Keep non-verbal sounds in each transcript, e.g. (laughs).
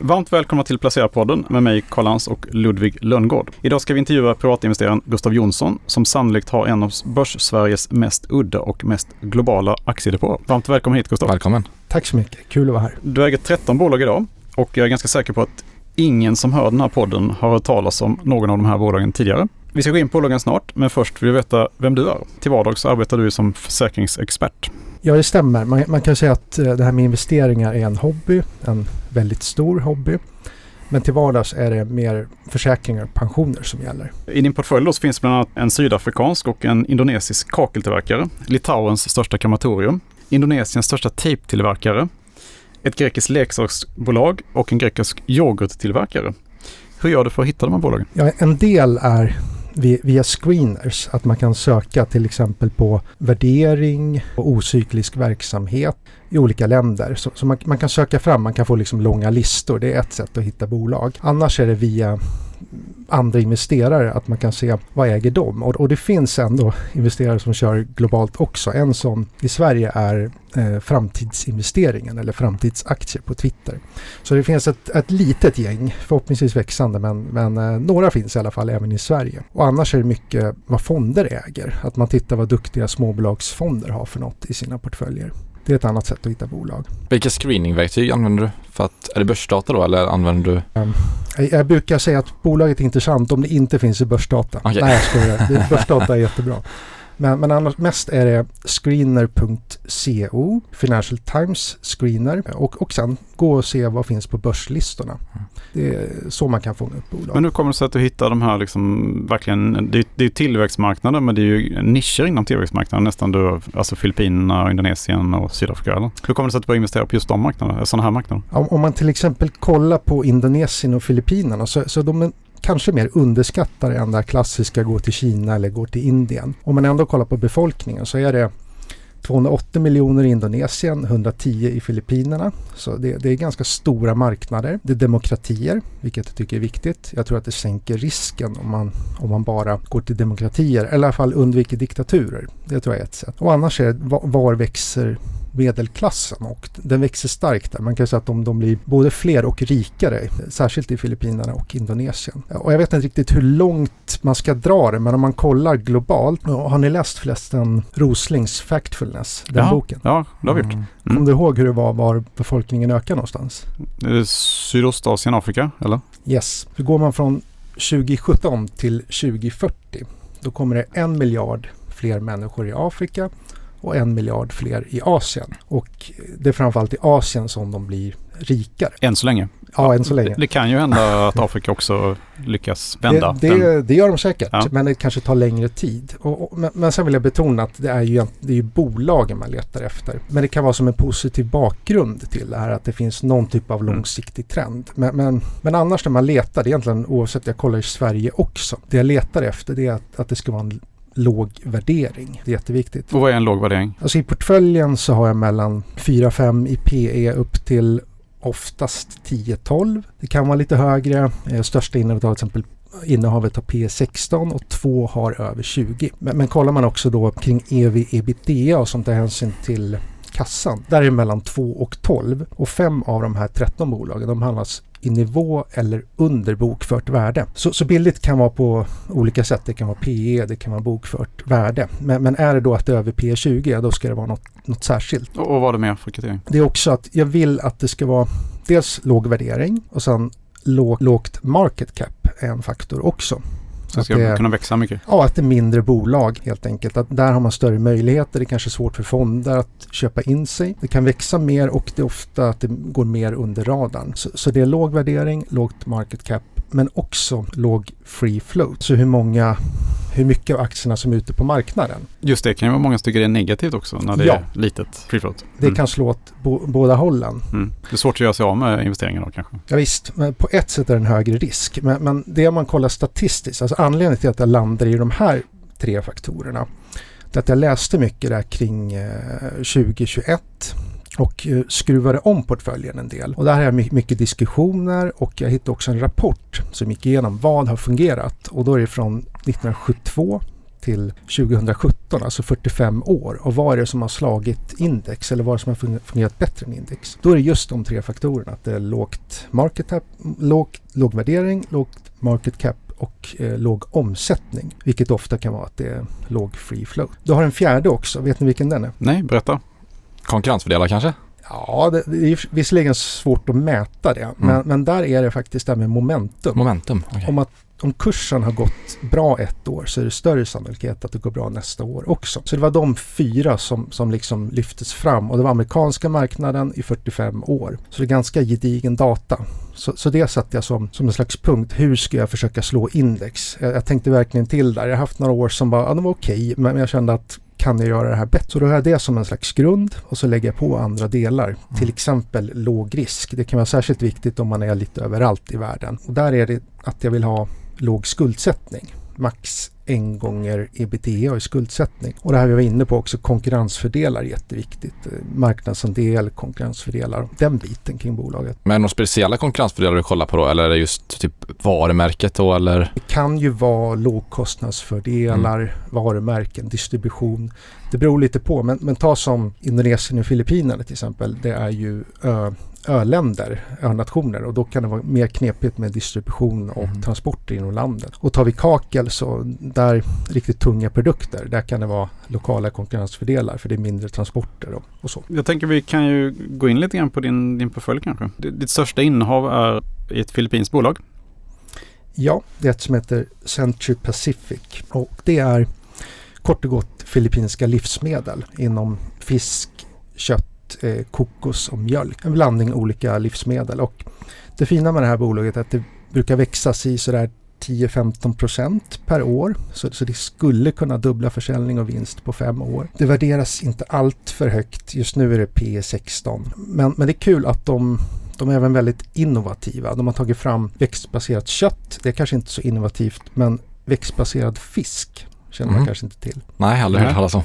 Varmt välkomna till Placerarpodden med mig Karl Lans och Ludvig Lönngård. Idag ska vi intervjua privatinvesteraren Gustav Jonsson som sannolikt har en av Börs-Sveriges mest udda och mest globala aktiedepåer. Varmt välkommen hit Gustav. Välkommen. Tack så mycket, kul att vara här. Du äger 13 bolag idag och jag är ganska säker på att ingen som hör den här podden har hört talas om någon av de här bolagen tidigare. Vi ska gå in på bolagen snart, men först vill jag veta vem du är. Till vardags arbetar du som försäkringsexpert. Ja, det stämmer. Man, man, kan säga att eh, det här med investeringar är en hobby, en väldigt stor hobby. Men till vardags är det mer försäkringar och pensioner som gäller. I din portfölj finns bland annat en sydafrikansk och en indonesisk kakeltillverkare, Litauens största krematorium, Indonesiens största tejptillverkare, ett grekiskt leksaksbolag och en grekisk yoghurttillverkare. Hur gör du för att hitta de här bolagen? Ja, en del är via screeners. Att man kan söka till exempel på värdering och ocyklisk verksamhet i olika länder. Så, så man, man, kan söka fram, man kan få liksom långa listor. Det är ett sätt att hitta bolag. Annars är det via andra investerare att man kan se vad äger de? Och, och det finns ändå investerare som kör globalt också. En sån i Sverige är eh, framtidsinvesteringen eller framtidsaktier på Twitter. Så det finns ett, ett litet gäng, förhoppningsvis växande, men, men eh, några finns i alla fall även i Sverige. Och annars är det mycket vad fonder äger. Att man tittar vad duktiga småbolagsfonder har för något i sina portföljer. Det är ett annat sätt att hitta bolag. Vilka screeningverktyg använder du? För att, är det börsdata då eller använder du? Um, jag brukar säga att bolaget är intressant om det inte finns i börsdata. Okay. Nej, jag skojar. (laughs) Börsdata är jättebra. Men, men annars mest är det screener.co, Financial Times screener och, och sen gå och se vad finns på börslistorna. Det är så man kan fånga upp bolag. Men hur kommer det sig att du hittar de här liksom verkligen, det är, det är tillväxtmarknader men det är ju nischer inom tillväxtmarknaden nästan du, alltså Filippinerna, Indonesien och Sydafrika. Eller? Hur kommer det sig att du börjar investera på just de marknaderna, sådana här marknader? Om, om man till exempel kollar på Indonesien och Filippinerna så, så de kanske mer underskattar än det klassiska gå till Kina eller gå till Indien. Om man ändå kollar på befolkningen så är det 280 miljoner i Indonesien, 110 i Filippinerna. Så det, det, är ganska stora marknader. Det är demokratier, vilket jag tycker är viktigt. Jag tror att det sänker risken om man, om man bara går till demokratier, eller i alla fall undviker diktaturer. Det tror jag är ett sätt. Och annars är det var, var växer medelklassen och den växer starkt där. Man kan säga att de, de blir både fler och rikare, särskilt i Filippinerna och Indonesien. Och jag vet inte riktigt hur långt man ska dra det, men om man kollar globalt. Har ni läst förresten Roslings Factfulness, den ja, boken? Ja, det har vi gjort. Mm. Kommer du ihåg hur det var var befolkningen ökar någonstans? Sydostasien, Afrika, eller? Yes. Hur går man från 2017 till 2040? Då kommer det en miljard fler människor i Afrika och en miljard fler i Asien. Och det är framförallt i Asien som de blir rikare. Än så länge. Ja, än så länge. Det, det kan ju hända att Afrika också lyckas vända. Det, det, det gör de säkert, ja. men det kanske tar längre tid. Och, och, men, men sen vill jag betona att det är, ju, det är ju bolagen man letar efter. Men det kan vara som en positiv bakgrund till det här att det finns någon typ av mm. långsiktig trend. Men, men, men annars när man letar, det är egentligen oavsett jag kollar i Sverige också. Det jag letar efter det är att, att det ska vara en låg värdering. Det är jätteviktigt. Och vad är en låg värdering? Alltså i portföljen så har jag mellan 4-5 i PE upp till oftast 10-12. Det kan vara lite högre. Eh, största innehavet har till exempel innehavet har P16 och två har över 20. Men, men kollar man också då kring EV ebitda och som tar hänsyn till kassan. Där är det mellan 2 och 12 och fem av de här 13 bolagen de handlas i nivå eller under bokfört värde. Så, så billigt kan vara på olika sätt. Det kan vara PE, det kan vara bokfört värde. Men, men är det då att det är över P20, då ska det vara något, något särskilt. Och, och vad är det mer för kriterium? Det är också att jag vill att det ska vara dels låg värdering och sen låg, lågt market cap är en faktor också. Så det ska det, kunna växa mycket? Ja, att det är mindre bolag helt enkelt. Att där har man större möjligheter. Det är kanske är svårt för fonder att köpa in sig. Det kan växa mer och det är ofta att det går mer under radarn. Så, så det är låg värdering, lågt market cap men också låg free float. Så hur många hur mycket av aktierna som är ute på marknaden. Just det, kan ju vara många som tycker det är negativt också när det ja. är litet free float. Mm. Det kan slå åt bo båda hållen. Mm. Det är svårt att göra sig av med investeringar då kanske? Ja, visst, men på ett sätt är det en högre risk. Men, men det man kollar statistiskt, alltså anledningen till att jag landar i de här tre faktorerna, det är att jag läste mycket där kring eh, 2021 och eh, skruvade om portföljen en del. Och där har jag mycket diskussioner och jag hittade också en rapport som gick igenom vad har fungerat och då är det från 1972 till 2017, alltså 45 år. Och vad är det som har slagit index eller vad är det som har fungerat bättre än index? Då är det just de tre faktorerna. Att det är lågt market cap, låg, låg värdering, lågt market cap och eh, låg omsättning. Vilket ofta kan vara att det är låg free flow. Du har en fjärde också. Vet ni vilken den är? Nej, berätta. Konkurrensfördelar kanske? Ja, det, det är visserligen svårt att mäta det. Mm. Men, men där är det faktiskt det här med momentum. Momentum, okay. Om att om kursen har gått bra ett år så är det större sannolikhet att det går bra nästa år också. Så det var de fyra som, som liksom lyftes fram och det var amerikanska marknaden i 45 år. Så det är ganska gedigen data. Så, så det satte jag som, som en slags punkt. Hur ska jag försöka slå index? Jag, jag tänkte verkligen till där. Jag har haft några år som bara, ja, de var okej, okay, men jag kände att kan jag göra det här bättre? Så då har jag det som en slags grund och så lägger jag på andra delar. Mm. Till exempel låg risk. Det kan vara särskilt viktigt om man är lite överallt i världen. Och där är det att jag vill ha låg skuldsättning. Max en gånger ebitda i skuldsättning. Och det här vi var inne på också, konkurrensfördelar jätteviktigt. Eh, marknadsandel, konkurrensfördelar, den biten kring bolaget. Men några speciella konkurrensfördelar du kollar på då? Eller är det just typ varumärket då eller? Det kan ju vara lågkostnadsfördelar, mm. varumärken, distribution. Det beror lite på, men, men ta som Indonesien och Filippinerna till exempel. Det är ju ö, öländer, önationer och då kan det vara mer knepigt med distribution och mm. transporter inom landet. Och tar vi kakel så där riktigt tunga produkter, där kan det vara lokala konkurrensfördelar för det är mindre transporter och, och så. Jag tänker vi kan ju gå in lite grann på din, din portfölj kanske. Ditt största innehav är i ett filippinskt bolag. Ja, det är ett som heter Century Pacific och det är kort och gott filippinska livsmedel inom fisk, kött eh, kokos och mjölk. En blandning av olika livsmedel. Och det fina med det här bolaget är att det brukar växas i sådär 10-15 procent per år. Så, så, det skulle kunna dubbla försäljning och vinst på fem år. Det värderas inte allt för högt. Just nu är det P 16. Men, men det är kul att de de är även väldigt innovativa. De har tagit fram växtbaserat kött. Det är kanske inte så innovativt men växtbaserad fisk känner man mm. kanske inte till. Nej, aldrig hört talas om.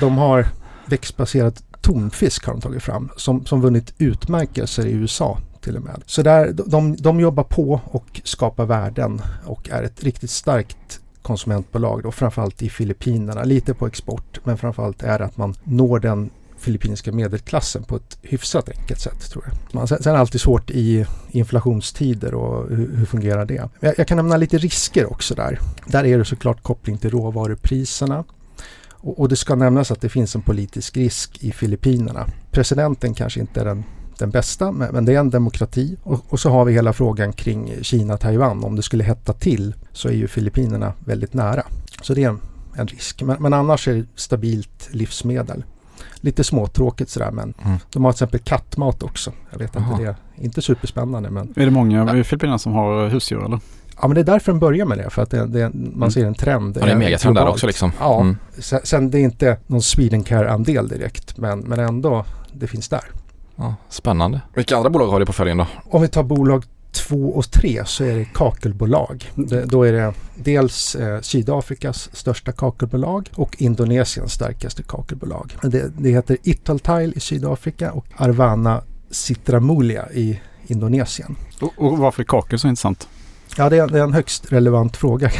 de har växtbaserad tonfisk har de tagit fram som, som vunnit utmärkelser i USA till och med. Så där, de, de jobbar på och skapar värden och är ett riktigt starkt konsumentbolag då, framförallt i Filippinerna. Lite på export men framförallt är det att man når den filippinska medelklassen på ett hyfsat enkelt sätt tror jag. Sen, sen är det alltid svårt i inflationstider och hur, hur fungerar det? Jag, jag, kan nämna lite risker också där. Där är det såklart koppling till råvarupriserna. Och, och det ska nämnas att det finns en politisk risk i Filippinerna. Presidenten kanske inte är den den bästa, men det är en demokrati. Och, och så har vi hela frågan kring Kina-Taiwan. Om det skulle hetta till så är ju Filippinerna väldigt nära. Så det är en, en risk. Men, men, annars är det stabilt livsmedel. Lite småtråkigt sådär men mm. de har till exempel kattmat också. Jag vet Aha. inte det är inte superspännande men... Är det många i Filippinerna som har husdjur eller? Ja men det är därför den börjar med det för att det, det, man mm. ser en trend. Ja, det är en megatrend där också liksom. Ja, mm. sen, sen det är inte någon Swedencare-andel direkt men, men ändå det finns där. Ja, spännande. Vilka andra bolag har du på följen då? Om vi tar bolag två och tre så är det kakelbolag. Det, då är det dels eh, Sydafrikas största kakelbolag och Indonesiens starkaste kakelbolag. Det, det heter Italtile i Sydafrika och Arvana Citramulia i Indonesien. Och, och varför är kakel så intressant? Ja, det är, det är en högst relevant fråga.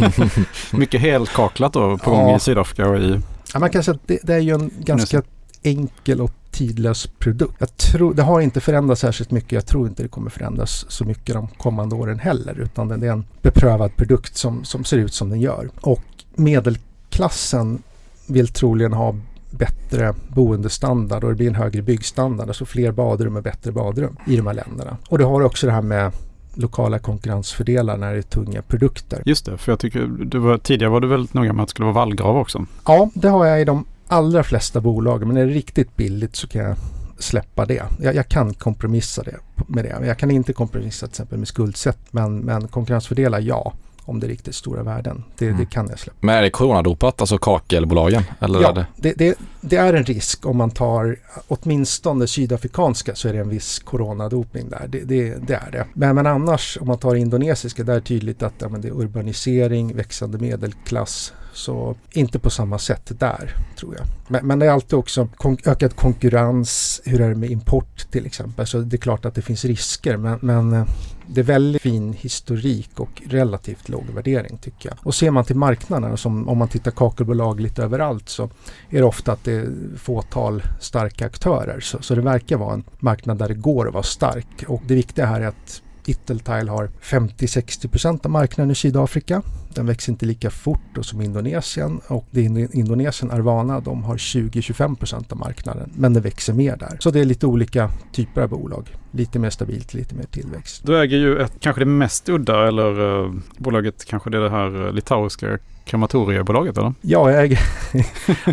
(laughs) Mycket helkaklat då på gång i Sydafrika och i... Ja, man kan säga att det, det är ju en ganska enkel och tidlös produkt. Jag tror, det har inte förändrats särskilt mycket. Jag tror inte det kommer förändras så mycket de kommande åren heller. Utan det är en beprövad produkt som, som ser ut som den gör. Och medelklassen vill troligen ha bättre boendestandard och det blir en högre byggstandard. Alltså fler badrum och bättre badrum i de här länderna. Och det har också det här med lokala konkurrensfördelar när det är tunga produkter. Just det, för jag tycker du var, tidigare var du väldigt noga med att det skulle vara vallgrav också. Ja, det har jag i de allra flesta bolag. Men är det riktigt billigt så kan jag släppa det. Jag, jag kan kompromissa det, med det. Jag kan inte kompromissa till exempel med skuldsätt men, men konkurrensfördelar ja om det är riktigt stora värden. Det, mm. det kan jag släppa. Men är det coronadopat, alltså kakelbolagen? Eller ja, är det? Det, det, är en risk om man tar åtminstone sydafrikanska så är det en viss coronadoping där. Det är det. Men, men, annars om man tar indonesiska där är det tydligt att ja, det är urbanisering, växande medelklass, så inte på samma sätt där, tror jag. Men, men det är alltid också kon ökad konkurrens. Hur är det med import till exempel? Så det är klart att det finns risker, men, men eh, det är väldigt fin historik och relativt låg värdering tycker jag. Och ser man till marknaden, som om man tittar kakelbolag lite överallt så är det ofta att det är fåtal starka aktörer. Så, så det verkar vara en marknad där det går att vara stark. Och det viktiga här är att Itteltile har 50-60% av marknaden i Sydafrika. Den växer inte lika fort som Indonesien och det är Indonesien Arvana de har 20-25% av marknaden men det växer mer där. Så det är lite olika typer av bolag. Lite mer stabilt, lite mer tillväxt. Du äger ju ett, kanske det mest udda eller uh, bolaget kanske det, är det här litauiska krematoriebolaget eller? Ja, jag äger...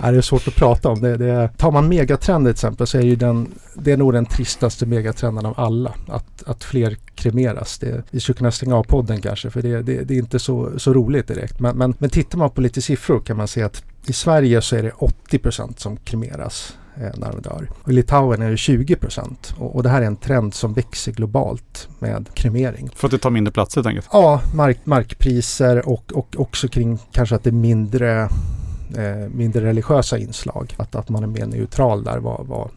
(laughs) det är svårt att prata om. Det, det, tar man megatrend till exempel så är ju den, det är nog den tristaste megatrenden av alla. Att, att fler kremeras. Det, vi skulle kunna stänga av podden kanske för det, det, det är inte så, så roligt direkt. Men, men, men tittar man på lite siffror kan man se att i Sverige så är det 80% som kremeras eh, när de dör. Och I Litauen är det 20 procent. Och, och, det här är en trend som växer globalt med kremering. För att det tar mindre plats helt enkelt? Ja, mark, markpriser och, och också kring kanske att det är mindre, eh, mindre religiösa inslag. Att, att man är mer neutral där. Vad, vad,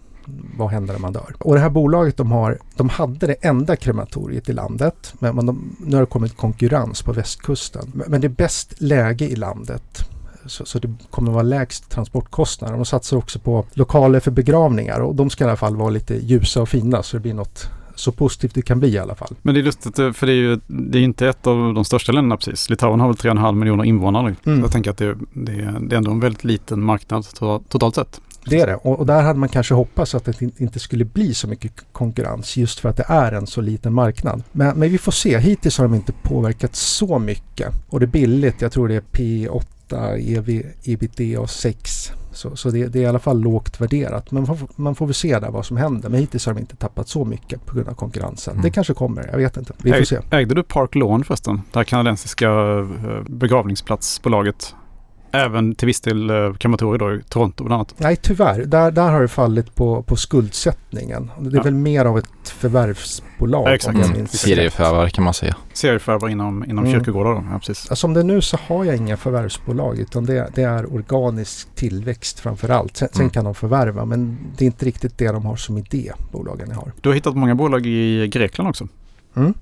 vad händer när man dör? Och det här bolaget de har, de hade det enda krematoriet i landet. Men, de, nu har det kommit konkurrens på västkusten. Men, men det är bäst läge i landet så, så, det kommer vara lägst transportkostnader. De satsar också på lokaler för begravningar och de ska i alla fall vara lite ljusa och fina så det blir något så positivt det kan bli i alla fall. Men det är lustigt för det är ju det är inte ett av de största länderna precis. Litauen har väl 3,5 miljoner invånare. Mm. Jag tänker att det, det, det är ändå en väldigt liten marknad totalt sett. Det är det och, och, där hade man kanske hoppats att det inte skulle bli så mycket konkurrens just för att det är en så liten marknad. Men, men vi får se. Hittills har de inte påverkat så mycket och det är billigt. Jag tror det är P8 8, EV, ebitda 6. Så, så det, det, är i alla fall lågt värderat. Men man får, man får väl se där vad som händer. Men hittills har de inte tappat så mycket på grund av konkurrensen. Mm. Det kanske kommer, jag vet inte. Vi får se. Ägde du Park Lawn förresten? Det här kanadensiska eh, begravningsplatsbolaget? Även till viss del eh, krematorier då i Toronto bland annat? Nej, tyvärr. Där, där har det fallit på, på skuldsättningen. Det är ja. väl mer av ett förvärvsbolag. Ja, exakt. Mm. Serieförvärvare kan man säga. Serieförvärvare inom, inom mm. kyrkogårdar då, ja precis. Som det är nu så har jag inga förvärvsbolag utan det, det är organisk tillväxt framför allt. Sen, mm. sen, kan de förvärva men det är inte riktigt det de har som idé, bolagen jag har. Du har hittat många bolag i Grekland också? Mm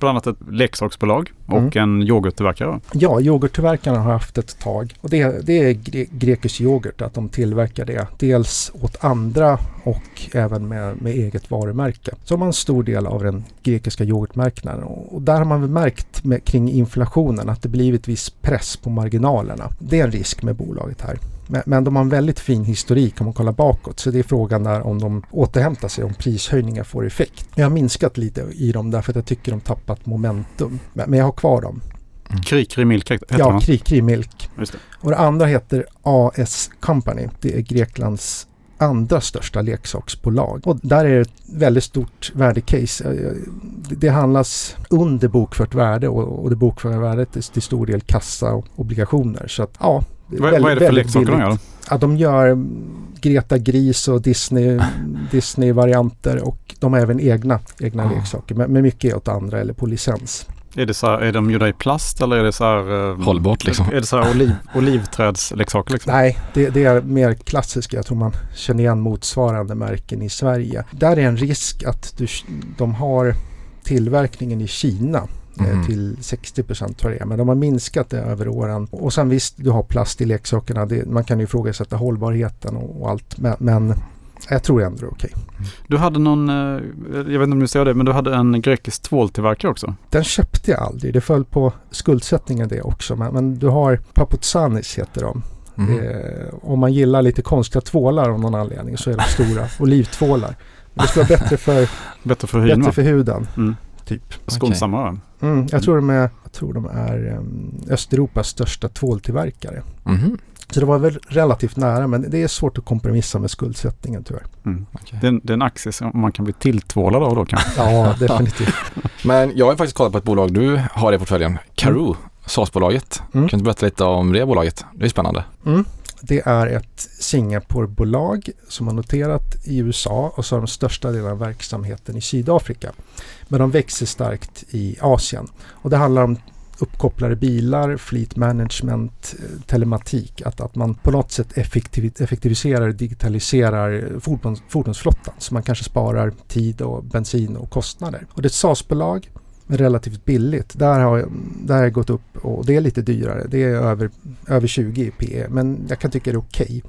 bland annat ett leksaksbolag och mm. en yoghurttillverkare. Ja, yoghurttillverkarna har haft ett tag. Och det, det är gre grekisk yoghurt, att de tillverkar det. Dels åt andra och även med, med eget varumärke. Så har en stor del av den grekiska yoghurtmarknaden. Och där har man väl märkt med, kring inflationen att det blivit viss press på marginalerna. Det är en risk med bolaget här. Men, men de har en väldigt fin historik om man kollar bakåt. Så det är frågan där om de återhämtar sig, om prishöjningar får effekt. Jag har minskat lite i dem därför att jag tycker de tappat momentum. Men, men jag har kvar dem. Mm. Krikri Milk heter Ja, Krikri Milk. Det. Och det andra heter AS Company. Det är Greklands andra största leksaksbolag. Och där är det ett väldigt stort värdecase. Det handlas under bokfört värde och det bokförda värdet är till stor del kassa och obligationer. Så att, ja, vad, väldigt, vad är det för leksaker de gör? Ja, de gör Greta Gris och Disney, (laughs) Disney-varianter och de har även egna, egna ah. leksaker. Men, men mycket är åt andra eller på licens. Är, det så här, är de gjorda i plast eller är det så här... Um, Hållbart liksom. Är det så här oliv, olivträdsleksaker liksom? Nej, det, det, är mer klassiska. Jag tror man känner igen motsvarande märken i Sverige. Där är en risk att du, de har tillverkningen i Kina mm. till 60 procent tror jag Men de har minskat det över åren. Och sen visst, du har plast i leksakerna. Det, man kan ju ifrågasätta hållbarheten och, och allt. Men, men jag tror ändå det är okej. Okay. Du hade någon, eh, jag vet inte om du säger det, men du hade en grekisk tvåltillverkare också? Den köpte jag aldrig. Det föll på skuldsättningen det också. Men, men du har Paputsanis heter de. Mm. Det, om man gillar lite konstiga tvålar av någon anledning så är de stora. (laughs) Olivtvålar. det ska vara bättre för, bättre för, huden. Bättre för huden. Mm. Typ. Skonsammare. Mm, jag, tror de är, jag tror de är um, Östeuropas största tvåltillverkare. Mm. Så det var väl relativt nära men det är svårt att kompromissa med skuldsättningen tyvärr. Mm. Okay. Det, är, det är en aktie som man kan bli tilltvålad av då kanske? ja, definitivt. (laughs) men jag har faktiskt kollat på ett bolag du har i portföljen. Karoo, mm. SAS-bolaget. Mm. Kan du berätta lite om det bolaget? Det är spännande. Mm. Det är ett Singaporebolag som har noterat i USA och så har de största delen av verksamheten i Sydafrika. Men de växer starkt i Asien. Och det handlar om uppkopplade bilar, fleet management, eh, telematik. Att, att man på något sätt effektiv, effektiviserar och digitaliserar fordons, fordonsflottan. Så man kanske sparar tid och bensin och kostnader. Och det är ett SAS-bolag relativt billigt. Där har, där har jag gått upp och det är lite dyrare. Det är över, över 20 i PE men jag kan tycka det är okej. Okay.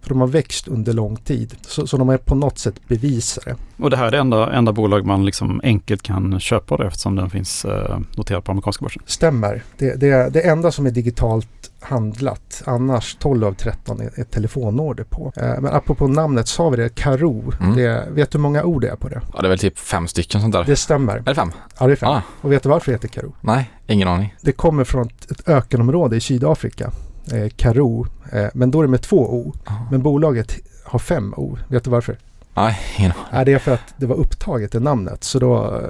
För de har växt under lång tid. Så, så de är på något sätt bevisare. Och det här är det enda, enda bolag man liksom enkelt kan köpa det eftersom den finns eh, noterad på amerikanska börsen? Stämmer. Det, det, det enda som är digitalt handlat. Annars 12 av 13 är, är telefonorder på. Eh, men apropå namnet sa vi det, Karo. Mm. Det, vet du hur många ord det är på det? Ja, det är väl typ fem stycken sånt där. Det stämmer. Är det fem? Ja, det är fem. Ah. Och vet du varför det heter Karo? Nej, ingen aning. Det kommer från ett, ett ökenområde i Sydafrika. Eh, Karo. Eh, men då är det med två O. Ah. Men bolaget har fem O. Vet du varför? Nej, ingen Nej, det är för att det var upptaget i namnet. Så då,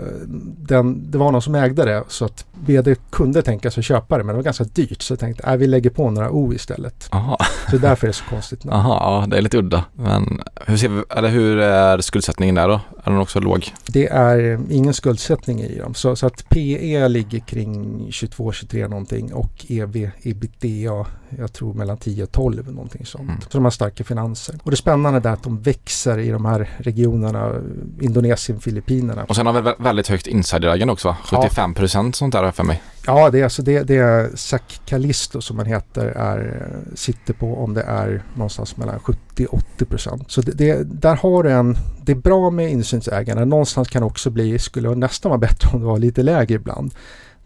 den, det var någon som ägde det så att vd kunde tänka sig att köpa det men det var ganska dyrt så jag tänkte att vi lägger på några O istället. Aha. Så därför är det så konstigt namn. Aha, ja, det är lite udda. Men hur, ser vi, eller hur är skuldsättningen där då? Är den också låg? Det är ingen skuldsättning i dem. Så, så att PE ligger kring 22-23 någonting och EV, ebitda, jag tror mellan 10 och 12 någonting sånt. Mm. Så de har starka finanser. Och det spännande är att de växer i de här regionerna, Indonesien, Filippinerna. Och sen har vi väldigt högt insiderägande också va? 75 procent sånt där för mig. Ja, det är alltså det, det är Zac Callisto som man heter är, sitter på om det är någonstans mellan 70-80 procent. Så det, det, där har du en, det är bra med insynsägande. Någonstans kan det också bli, skulle nästan vara bättre om det var lite lägre ibland.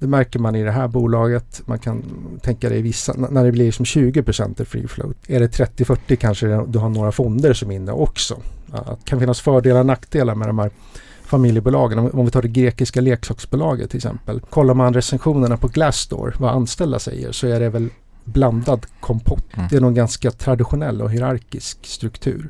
Det märker man i det här bolaget. Man kan tänka det i vissa, när det blir som 20 procent free float. Är det 30-40 kanske du har några fonder som är inne också. Det kan finnas fördelar och nackdelar med de här familjebolagen. Om vi tar det grekiska leksaksbolaget till exempel. Kollar man recensionerna på Glassdoor, vad anställda säger, så är det väl blandad kompott. Mm. Det är nog ganska traditionell och hierarkisk struktur.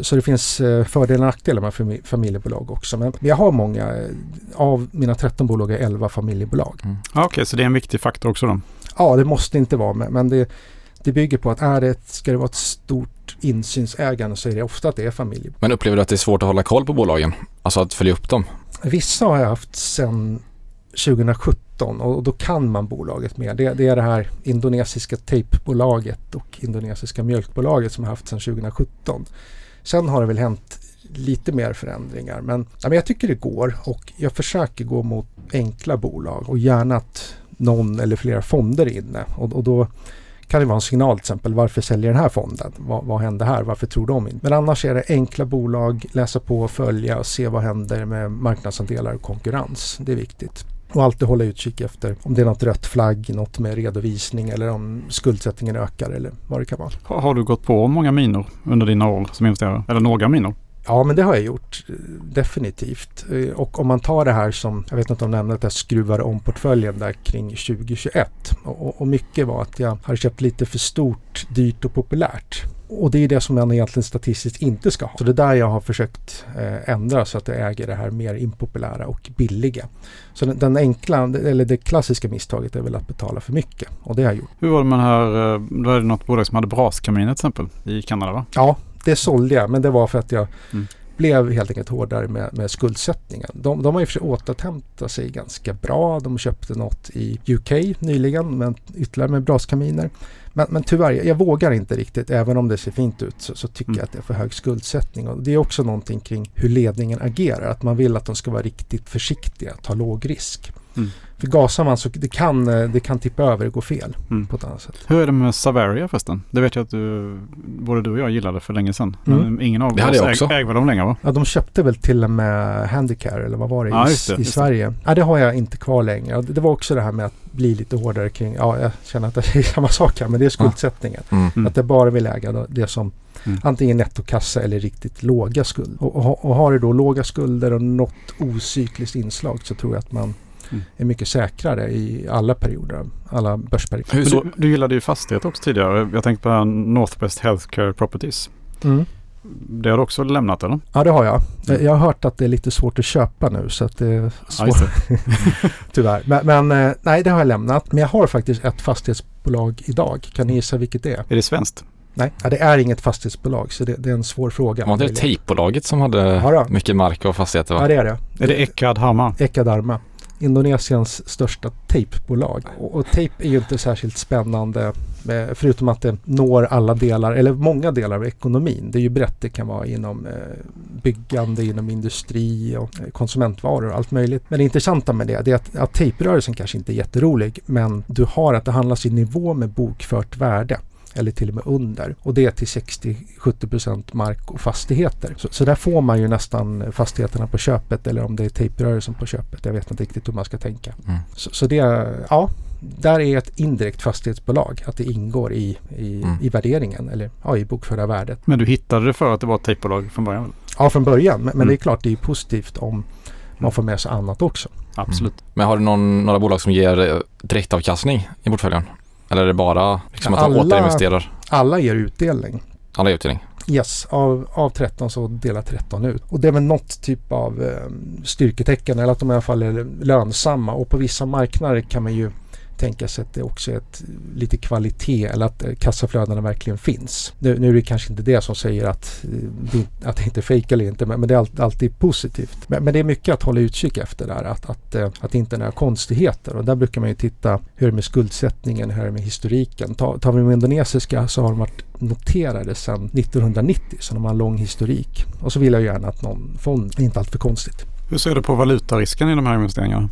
Så det finns eh, fördelar och nackdelar med familjebolag också. Men jag har många, eh, av mina 13 bolag är 11 familjebolag. Mm. Okej, okay, så det är en viktig faktor också då? Ja, det måste inte vara, men det, det bygger på att är det, ska det vara ett stort insynsägande så är det ofta att det är familj. Men upplever du att det är svårt att hålla koll på bolagen? Alltså att följa upp dem? Vissa har jag haft sedan 2017 och då kan man bolaget mer. Det, det är det här indonesiska tejpbolaget och indonesiska mjölkbolaget som jag haft sedan 2017. Sen har det väl hänt lite mer förändringar men, ja, men jag tycker det går och jag försöker gå mot enkla bolag och gärna att någon eller flera fonder är inne och, och då kan det vara en signal till exempel. Varför säljer den här fonden? Vad, vad händer här? Varför tror de inte? Men annars är det enkla bolag, läsa på, följa och se vad händer med marknadsandelar och konkurrens. Det är viktigt. Och alltid hålla utkik efter om det är något rött flagg, något med redovisning eller om skuldsättningen ökar eller vad det kan vara. Har, har du gått på många minor under dina år som investerare? Eller några minor? Ja, men det har jag gjort. Definitivt. Eh, och om man tar det här som, jag vet inte om jag nämnde att jag skruvade om portföljen där kring 2021. Och, och mycket var att jag har köpt lite för stort, dyrt och populärt. Och det är det som man egentligen statistiskt inte ska ha. Så det är där jag har försökt eh, ändra så att jag äger det här mer impopulära och billiga. Så den, den, enkla, eller det klassiska misstaget är väl att betala för mycket. Och det har jag gjort. Hur var det med det här, eh, då är det något bolag som hade braskaminer till exempel i Kanada va? Ja, det sålde jag men det var för att jag mm. blev helt enkelt hårdare med, med skuldsättningen. De, de har ju försökt återhämta sig ganska bra. De köpte något i UK nyligen men ytterligare med braskaminer. Men, men tyvärr, jag vågar inte riktigt. Även om det ser fint ut så, så tycker mm. jag att det är för hög skuldsättning. Och det är också någonting kring hur ledningen agerar. Att man vill att de ska vara riktigt försiktiga, ta låg risk. Mm. För gasar man så det kan, eh, det kan tippa över och gå fel mm. på ett annat sätt. Hur är det med Savaria förresten? Det vet jag att du, både du och jag gillade för länge sedan. Mm. Men ingen av oss äg, äger dem längre va? Ja, de köpte väl till och med Handicare eller vad var det ja, i, det, i Sverige. Det. Ja, det har jag inte kvar längre. Det var också det här med att bli lite hårdare kring, ja jag känner att det är (laughs) samma sak här, men det är skuldsättningen. Mm. Mm. Att jag bara vill äga det som Mm. Antingen nettokassa eller riktigt låga skulder. Och, och, och, har du då låga skulder och något ocykliskt inslag så tror jag att man mm. är mycket säkrare i alla perioder, alla börsperioder. Du, du gillade ju fastighet också tidigare. Jag tänkte på Northwest Healthcare Properties. Mm. Det har du också lämnat eller? Ja, det har jag. Jag har hört att det är lite svårt att köpa nu så att det är Ja, svårt. (laughs) Tyvärr. Men, men eh, nej, det har jag lämnat. Men jag har faktiskt ett fastighetsbolag idag. Kan ni gissa vilket det är? Är det svenskt? Nej, ja, det är inget fastighetsbolag så det, det är en svår fråga. Var det tejpbolaget som hade Ja, mycket mark och fastigheter? Ja, Va? det är det. Är det Ekad Hammar? Ekadarma. Indonesiens största tejpbolag. Och, och tejp är ju inte särskilt spännande eh, förutom att det når alla delar, eller många delar av ekonomin. Det är ju brett. Det kan vara inom eh, byggande, inom industri och eh, konsumentvaror och allt möjligt. Men det intressanta med det, det är att, att tejprörelsen kanske inte är jätterolig men du har att det handlas i nivå med bokfört värde eller till och med under. Och det är till 60-70% mark och fastigheter. Så, så där får man ju nästan fastigheterna på köpet eller om det är tejprörelsen på köpet. Jag vet inte riktigt hur man ska tänka. Mm. Så, så det, är- ja, där är ett indirekt fastighetsbolag. Att det ingår i, i, Mm. i värderingen eller ja, i bokförda värdet. Men du hittade det för att det var ett tejpbolag från början? Ja, från början. Men, men Mm. det är klart det är positivt om man får med sig annat också. Absolut. Men har du någon, några bolag som ger eh, direktavkastning i portföljen? Eller är det bara liksom att Alla- återinvesterar? Alla ger utdelning. Alla ger utdelning? Yes, av, av 13 så delar 13 ut. Och det är väl något typ av eh, styrketecken eller att de i alla fall är lönsamma. Och på vissa marknader kan man ju tänka sig att det också är ett, lite kvalitet eller att eh, kassaflödena verkligen finns. Nu, nu är det kanske inte det som säger att, eh, det, att det inte är fejk eller inte men, men det är alltid, alltid positivt. Men, men det är mycket att hålla utkik efter där att, att, eh, att det inte är några konstigheter och där brukar man ju titta hur är det med skuldsättningen, hur är det med historiken. Ta, tar vi med indonesiska så har de varit noterade sedan 1990 så de har en lång historik. Och så vill jag gärna att någon fond, det är inte allt för konstigt. Hur ser du på valutarisken i de här investeringarna?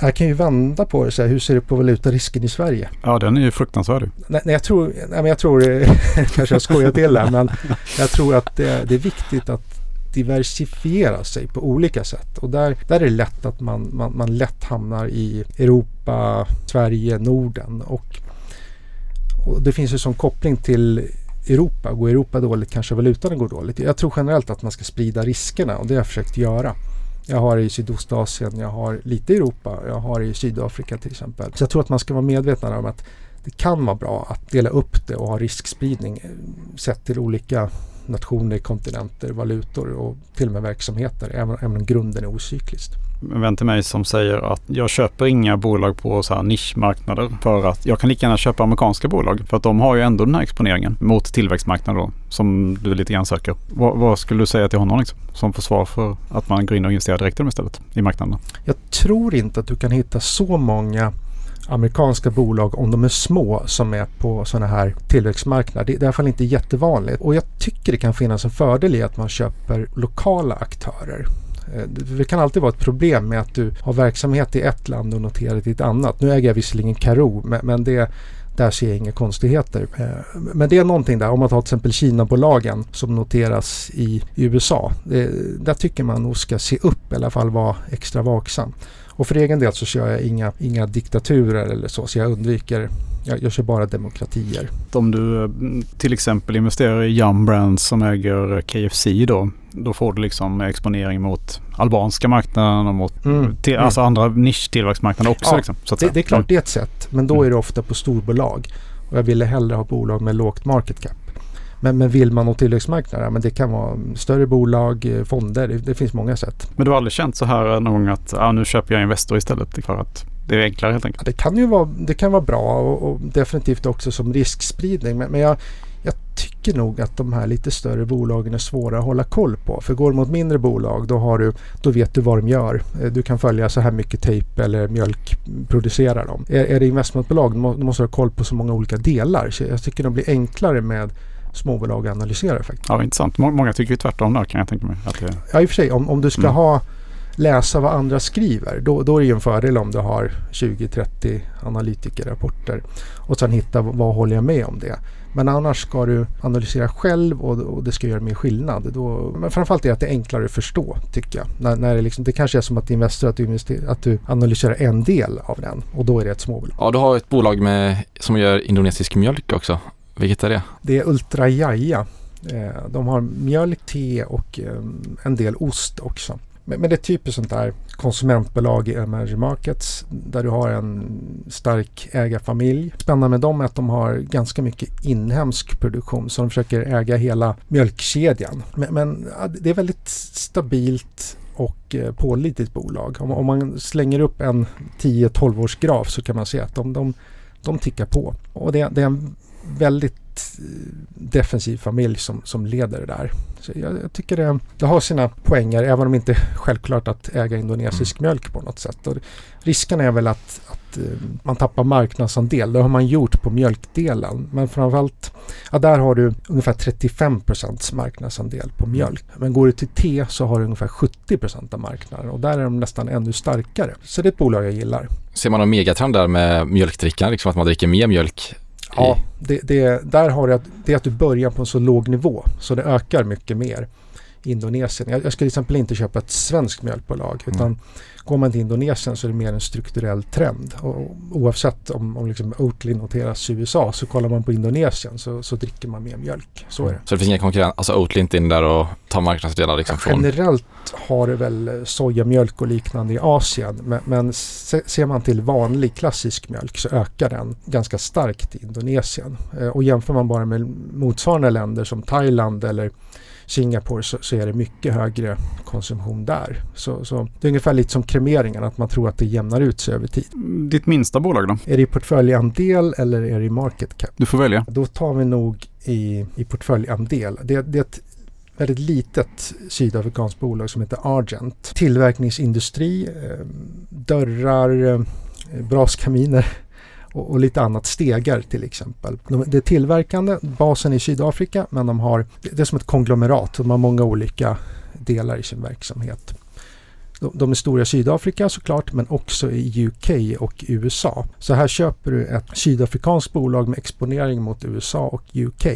Jag kan ju vända på det så här, hur ser du på valutarisken i Sverige? Ja, den är ju fruktansvärd. Nej, nej, jag tror, nej, men jag tror, eh, (laughs) kanske jag skojar till här, men jag tror att det, det är viktigt att diversifiera sig på olika sätt. Och där, där är det lätt att man, man, man lätt hamnar i Europa, Sverige, Norden. Och, och det finns ju som koppling till Europa. Går Europa dåligt kanske valutan går dåligt. Jag tror generellt att man ska sprida riskerna och det har jag försökt göra. Jag har i Sydostasien, jag har lite i Europa, jag har i Sydafrika till exempel. Så jag tror att man ska vara medveten om att det kan vara bra att dela upp det och ha riskspridning eh, sett till olika nationer, kontinenter, valutor och till och med verksamheter, även, även om grunden är ocykliskt. En vän till mig som säger att jag köper inga bolag på så här nischmarknader för att jag kan lika gärna köpa amerikanska bolag för att de har ju ändå den här exponeringen mot tillväxtmarknader då som du lite grann söker. Vad, vad skulle du säga till honom liksom, som försvar för att man går in och investerar direkt i dem istället i marknaderna? Jag tror inte att du kan hitta så många amerikanska bolag om de är små som är på sådana här tillväxtmarknader. Det är i alla fall inte jättevanligt och jag tycker det kan finnas en fördel i att man köper lokala aktörer. Eh, det kan alltid vara ett problem med att du har verksamhet i ett land och noterat i ett annat. Nu äger jag visserligen Karoo, men, det där ser jag inga konstigheter. Eh, men det är någonting där, om man tar till exempel Kina-bolagen som noteras i USA. Det, eh, där tycker man nog ska se upp, i alla fall vara extra vaksam. Och för egen del så kör jag inga, inga diktaturer eller så, så jag undviker, jag, jag kör bara demokratier. Om du eh, till exempel investerar i Yum Brands som äger KFC då, då får du liksom exponering mot albanska marknaden och mot Mm. till, Mm. alltså andra nischtillväxtmarknader också. Ja, liksom, Det, det är klart, Mm. det är ett sätt. Men då är det ofta på storbolag. Och jag ville hellre ha bolag med lågt market cap. Men, men vill man nå tillväxtmarknader, men det kan vara större bolag, eh, fonder, det, det finns många sätt. Men du har aldrig känt så här någon gång att ah, nu köper jag Investor istället för att det är enklare helt enkelt? Ja, det kan ju vara, det kan vara bra och, och definitivt också som riskspridning. Men, men jag, jag tycker nog att de här lite större bolagen är svåra att hålla koll på. För går du mot mindre bolag då, har du, då vet du vad de gör. Eh, Du kan följa så här mycket tejp eller mjölk producerar de. Är, är det investmentbolag då må- då måste du ha koll på så många olika delar. Så jag tycker det blir enklare med småbolag att analysera faktiskt. Ja, intressant. Må- Många tycker ju tvärtom där kan jag tänka mig. Att det, Ja i och för sig om, om du ska Mm. ha läsa vad andra skriver då, då är det ju en fördel om du har 20-30 analytikerrapporter och sen hitta vad, håller jag med om det. Men annars ska du analysera själv och, och det ska göra mer skillnad. Då, men framförallt är det att det är enklare att förstå tycker jag. När, när det, liksom, det kanske är som att Investor att du, att du analyserar en del av den och då är det ett småbolag. Ja, du har ett bolag med, som gör indonesisk mjölk också. Vilket är det? Det är Ultra Jaja. Eh, de har mjölk, te och eh, en del ost också. Men, det är typiskt sånt där konsumentbolag i emerging markets där du har en stark ägarfamilj. Spännande med dem är att de har ganska mycket inhemsk produktion så de försöker äga hela mjölkkedjan. Men, men det är väldigt stabilt och eh, pålitligt bolag. Om, om man slänger upp en 10-12 års graf så kan man se att de, de, de tickar på. Och det, det är en väldigt eh, defensiv familj som, som leder det där. Så jag, jag tycker det, det, har sina poänger även om det inte är självklart att äga indonesisk mm. mjölk på något sätt. Och risken är väl att, att uh, man tappar marknadsandel. Det har man gjort på mjölkdelen. Men framförallt, ja, där har du ungefär 35% marknadsandel på mm. mjölk. Men går du till te så har du ungefär 70% av marknaden och där är de nästan ännu starkare. Så det är ett bolag jag gillar. Ser man någon megatrend där med mjölkdrickan, liksom att man dricker mer mjölk Ja, det, det, där har att, det är att du börjar på en så låg nivå så det ökar mycket mer. Indonesien. Jag, jag skulle till exempel inte köpa ett svenskt mjölkbolag utan mm. går man till Indonesien så är det mer en strukturell trend. Och, oavsett om, om liksom Oatly noteras i USA så kollar man på Indonesien så, så dricker man mer mjölk. Så är det. Så det finns inga konkurrens, alltså Oatly inte in där och tar marknadsdelar liksom ja, Generellt har det väl sojamjölk och liknande i Asien men, men ser man till vanlig klassisk mjölk så ökar den ganska starkt i Indonesien. Eh, och jämför man bara med motsvarande länder som Thailand eller Singapore så, så, är det mycket högre konsumtion där. Så, så, det är ungefär lite som kremeringen, att man tror att det jämnar ut sig över tid. Ditt minsta bolag då? Är det i portföljandel eller är det i market cap? Du får välja. Då tar vi nog i, i portföljandel. Det, det är ett väldigt litet sydafrikanskt bolag som heter Argent. Tillverkningsindustri, eh, dörrar, eh, braskaminer och, och, lite annat stegar till exempel. De, det är tillverkande, basen i Sydafrika men de har, det är som ett konglomerat, de har många olika delar i sin verksamhet. De, de är stora i Sydafrika såklart men också i UK och USA. Så här köper du ett sydafrikanskt bolag med exponering mot USA och UK.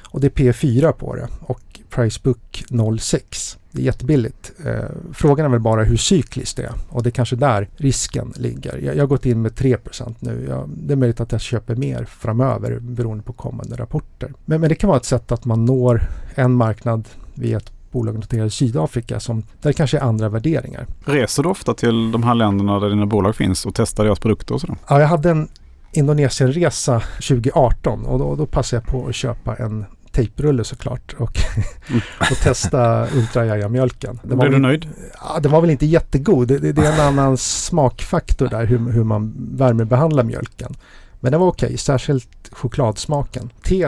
Och det är P4 på det och Pricebook 06. Det är jättebilligt. Eh, frågan är väl bara hur cykliskt det är och det är kanske där risken ligger. Jag, jag har gått in med 3% nu. Jag, det är möjligt att jag köper mer framöver beroende på kommande rapporter. Men, men det kan vara ett sätt att man når en marknad via ett bolag noterade i Sydafrika som där det kanske är andra värderingar. Reser du ofta till de här länderna där dina bolag finns och testar deras produkter och sådär? Ja, jag hade en Indonesienresa 2018 och då, då passade jag på att köpa en tejprulle såklart och, (laughs) och testa ultrajaja-mjölken. Blev du nöjd? Ja, den var väl inte jättegod. Det, det, är en annan smakfaktor där hur, hur man värmebehandlar mjölken. Men den var okej, okay, särskilt chokladsmaken. Te,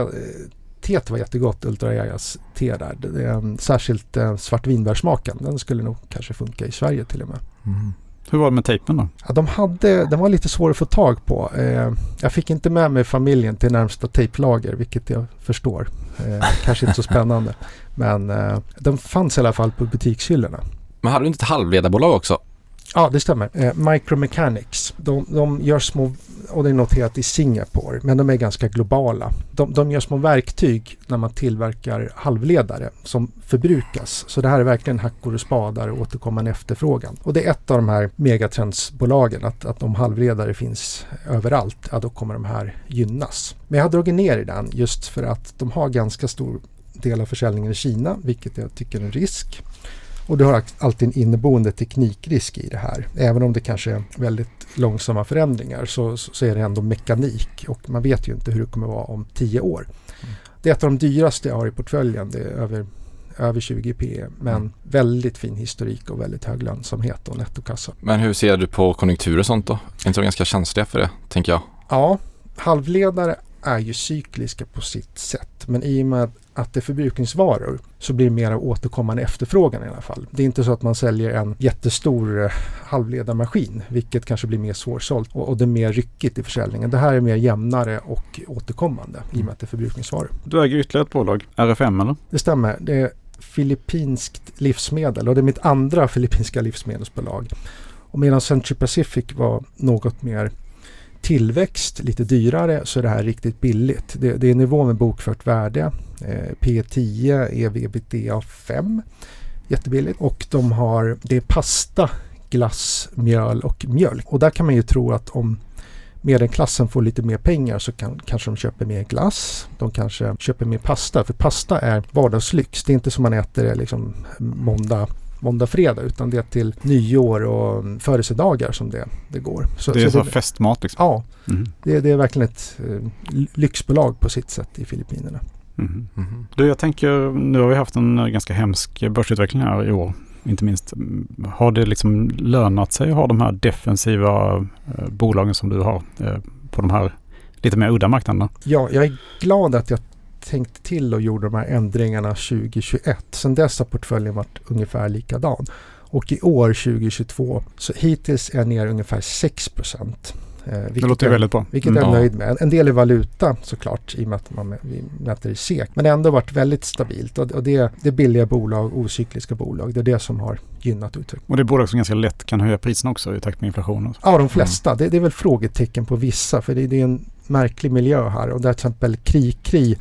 teet var jättegott, Ultrajajas te där. Det, det, särskilt eh, svartvinbärssmaken, den skulle nog kanske funka i Sverige till och med. Mm. Hur var det med tejpen då? Ja, de hade, den var lite svår att få tag på. Eh, jag fick inte med mig familjen till närmsta tejplager, vilket jag förstår. Eh, (laughs) kanske inte så spännande. Men eh, de fanns i alla fall på butikshyllorna. Men hade du inte ett halvledarbolag också? Ja, det stämmer. Eh, Micromechanics. De, de gör små, och det är noterat i Singapore, men de är ganska globala. De, de gör små verktyg när man tillverkar halvledare som förbrukas. Så det här är verkligen hackor och spadar och återkommande efterfrågan. Och det är ett av de här megatrendsbolagen, att, att om halvledare finns överallt, ja då kommer de här gynnas. Men jag har dragit ner i den just för att de har ganska stor del av försäljningen i Kina, vilket jag tycker är en risk. Och du har alltid en inneboende teknikrisk i det här. Även om det kanske är väldigt långsamma förändringar så, så är det ändå mekanik och man vet ju inte hur det kommer vara om tio år. Mm. Det är ett av de dyraste jag har i portföljen. Det är över, över 20 P men mm. väldigt fin historik och väldigt hög lönsamhet och nettokassa. Men hur ser du på konjunkturer och sånt då? Är inte de ganska känsliga för det, tänker jag? Ja, halvledare är ju cykliska på sitt sätt. Men i och med att det är förbrukningsvaror så blir det mer återkommande efterfrågan i alla fall. Det är inte så att man säljer en jättestor eh, halvledarmaskin, vilket kanske blir mer svårsålt och, och det är mer ryckigt i försäljningen. Det här är mer jämnare och återkommande i och med att det är förbrukningsvaror. Du äger ytterligare ett bolag, RFM eller? Det stämmer. Det är filippinskt livsmedel och det är mitt andra filippinska livsmedelsbolag. Och medan Century Pacific var något mer tillväxt, lite dyrare, så är det här riktigt billigt. Det, det är nivå med bokfört värde. Eh, P10 ev ebitda 5. Jättebilligt. Och de har, det är pasta, glass, mjöl och mjölk. Och där kan man ju tro att om medelklassen får lite mer pengar så kan, kanske de köper mer glass. De kanske köper mer pasta. För pasta är vardagslyx. Det är inte som man äter det liksom måndag måndag, fredag utan det är till nyår och födelsedagar som det, det går. Så, det är så, så festmat liksom? Ja, mm. det, det, är verkligen ett eh, lyxbolag på sitt sätt i Filippinerna. Mm. Mm. Du, jag tänker, nu har vi haft en ganska hemsk börsutveckling här i år. Inte minst, har det liksom lönat sig att ha de här defensiva eh, bolagen som du har eh, på de här lite mer udda marknaderna? Ja, jag är glad att jag tänkte till och gjorde de här ändringarna 2021. Sen dess har portföljen varit ungefär likadan. Och i år 2022 så hittills är jag ner ungefär 6 procent. Eh, det låter jag, väldigt bra. Vilket mm. jag är nöjd med. En del är valuta såklart i och med att man mäter i SEK. Men det har ändå varit väldigt stabilt och, och det, det är billiga bolag, ocykliska bolag. Det är det som har gynnat utvecklingen. Och det är bolag som ganska lätt kan höja priserna också i takt med inflationen? Ja, de flesta. Mm. Det, det, är väl frågetecken på vissa för det, det, är en märklig miljö här och där till exempel Kri-Kri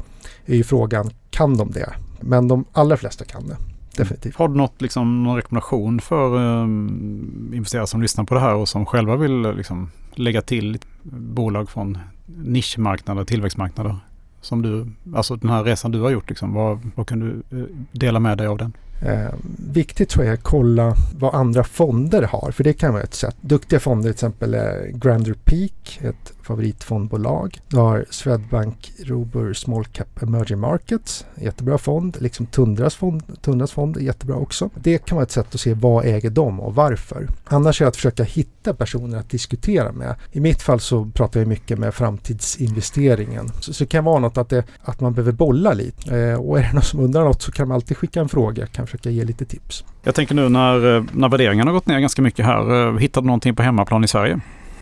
är ju frågan, kan de det? Men de allra flesta kan det. Definitivt. Har du något, liksom, någon rekommendation för um, investerare som lyssnar på det här och som själva vill liksom, lägga till bolag från nischmarknader, tillväxtmarknader? Som du, alltså den här resan du har gjort, liksom, vad, vad kan du eh, dela med dig av den? Eh, viktigt tror jag är att kolla vad andra fonder har, för det kan vara ett sätt. Duktiga fonder till exempel är Grander Peak, ett favoritfondbolag. Du har Swedbank Robur Small Cap Emerging Markets, jättebra fond. Liksom Tundras fond, Tundras fond är jättebra också. Det kan vara ett sätt att se vad äger de och varför. Annars är det att försöka hitta personer att diskutera med. I mitt fall så pratar jag mycket med framtidsinvesteringen. Så, så det kan vara något att, det, att man behöver bolla lite. Eh, och är det någon som undrar något så kan man alltid skicka en fråga. Kanske försöka ge lite tips. Jag tänker nu när, eh, när värderingarna har gått ner ganska mycket här. Eh, hittar du någonting på hemmaplan i Sverige?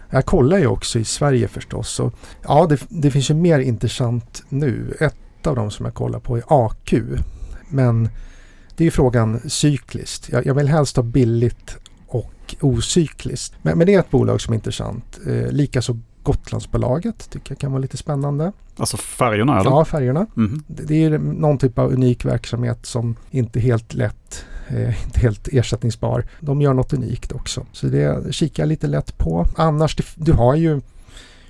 Jag kollar ju också i Sverige förstås. Och ja, det, det finns ju mer intressant nu. Ett av dem som jag kollar på är AQ. Men det är ju frågan cykliskt. Jag, jag vill helst ha billigt och ocykliskt. Men, men det är ett bolag som är intressant. Eh, Likaså Gotlandsbolaget tycker jag kan vara lite spännande. Alltså färgerna eller? Ja, färgerna. Mm. Det, det är någon typ av unik verksamhet som inte är helt lätt eh, inte helt ersättningsbar. De gör något unikt också. Så det kikar jag lite lätt på. Annars, du har ju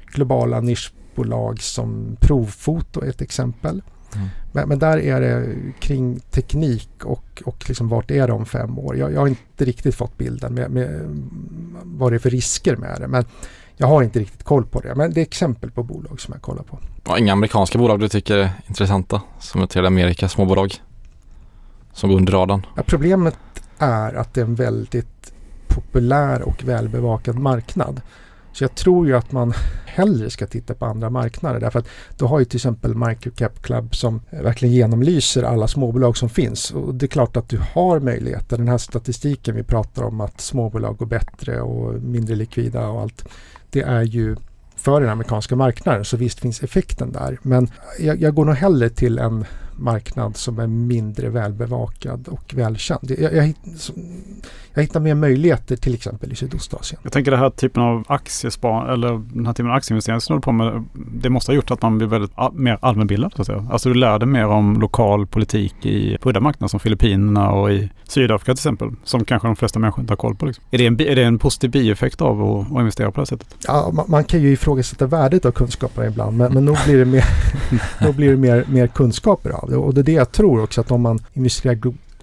globala nischbolag som Provfoto är ett exempel. Mm. Men, men, där är det kring teknik och, och liksom vart är det om fem år. Jag, jag har inte riktigt fått bilden med, med vad det är för risker med det. Men jag har inte riktigt koll på det. Men det är exempel på bolag som jag kollar på. Och inga amerikanska bolag du tycker är intressanta? Som är till Amerika, småbolag? som går under radarn? Ja, problemet är att det är en väldigt populär och välbevakad marknad. Så jag tror ju att man hellre ska titta på andra marknader därför att du har ju till exempel Microcap Club som verkligen genomlyser alla småbolag som finns och det är klart att du har möjligheter. Den här statistiken vi pratar om att småbolag går bättre och mindre likvida och allt. Det är ju för den amerikanska marknaden så visst finns effekten där. Men jag, jag går nog hellre till en marknad som är mindre välbevakad och välkänd. Jag, jag, jag hittar mer möjligheter till exempel i Sydostasien. Jag tänker den här typen av aktiespar eller den här typen av aktieinvesteringar som du på med. Det måste ha gjort att man blir väldigt mer allmänbildad. Så att säga. Alltså du lär dig mer om lokal politik i udda marknader som Filippinerna och i Sydafrika till exempel. Som kanske de flesta människor inte har koll på. Liksom. Är, det en, är det en positiv bieffekt av att, att investera på det här sättet? Ja, man, man, kan ju ifrågasätta värdet av kunskaperna ibland. Men, men nog blir det mer, (laughs) då blir det mer, mer kunskaper av det. Och det är det jag tror också att om man investerar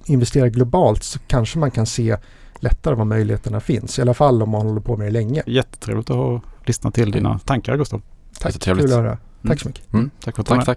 investera globalt så kanske man kan se lättare var möjligheterna finns. I alla fall om man håller på med det länge. Jättetrevligt att ha lyssnat till dina tankar Gustav. Tack, kul att höra. Tack så mycket. Mm. Tack för att du tack, tack.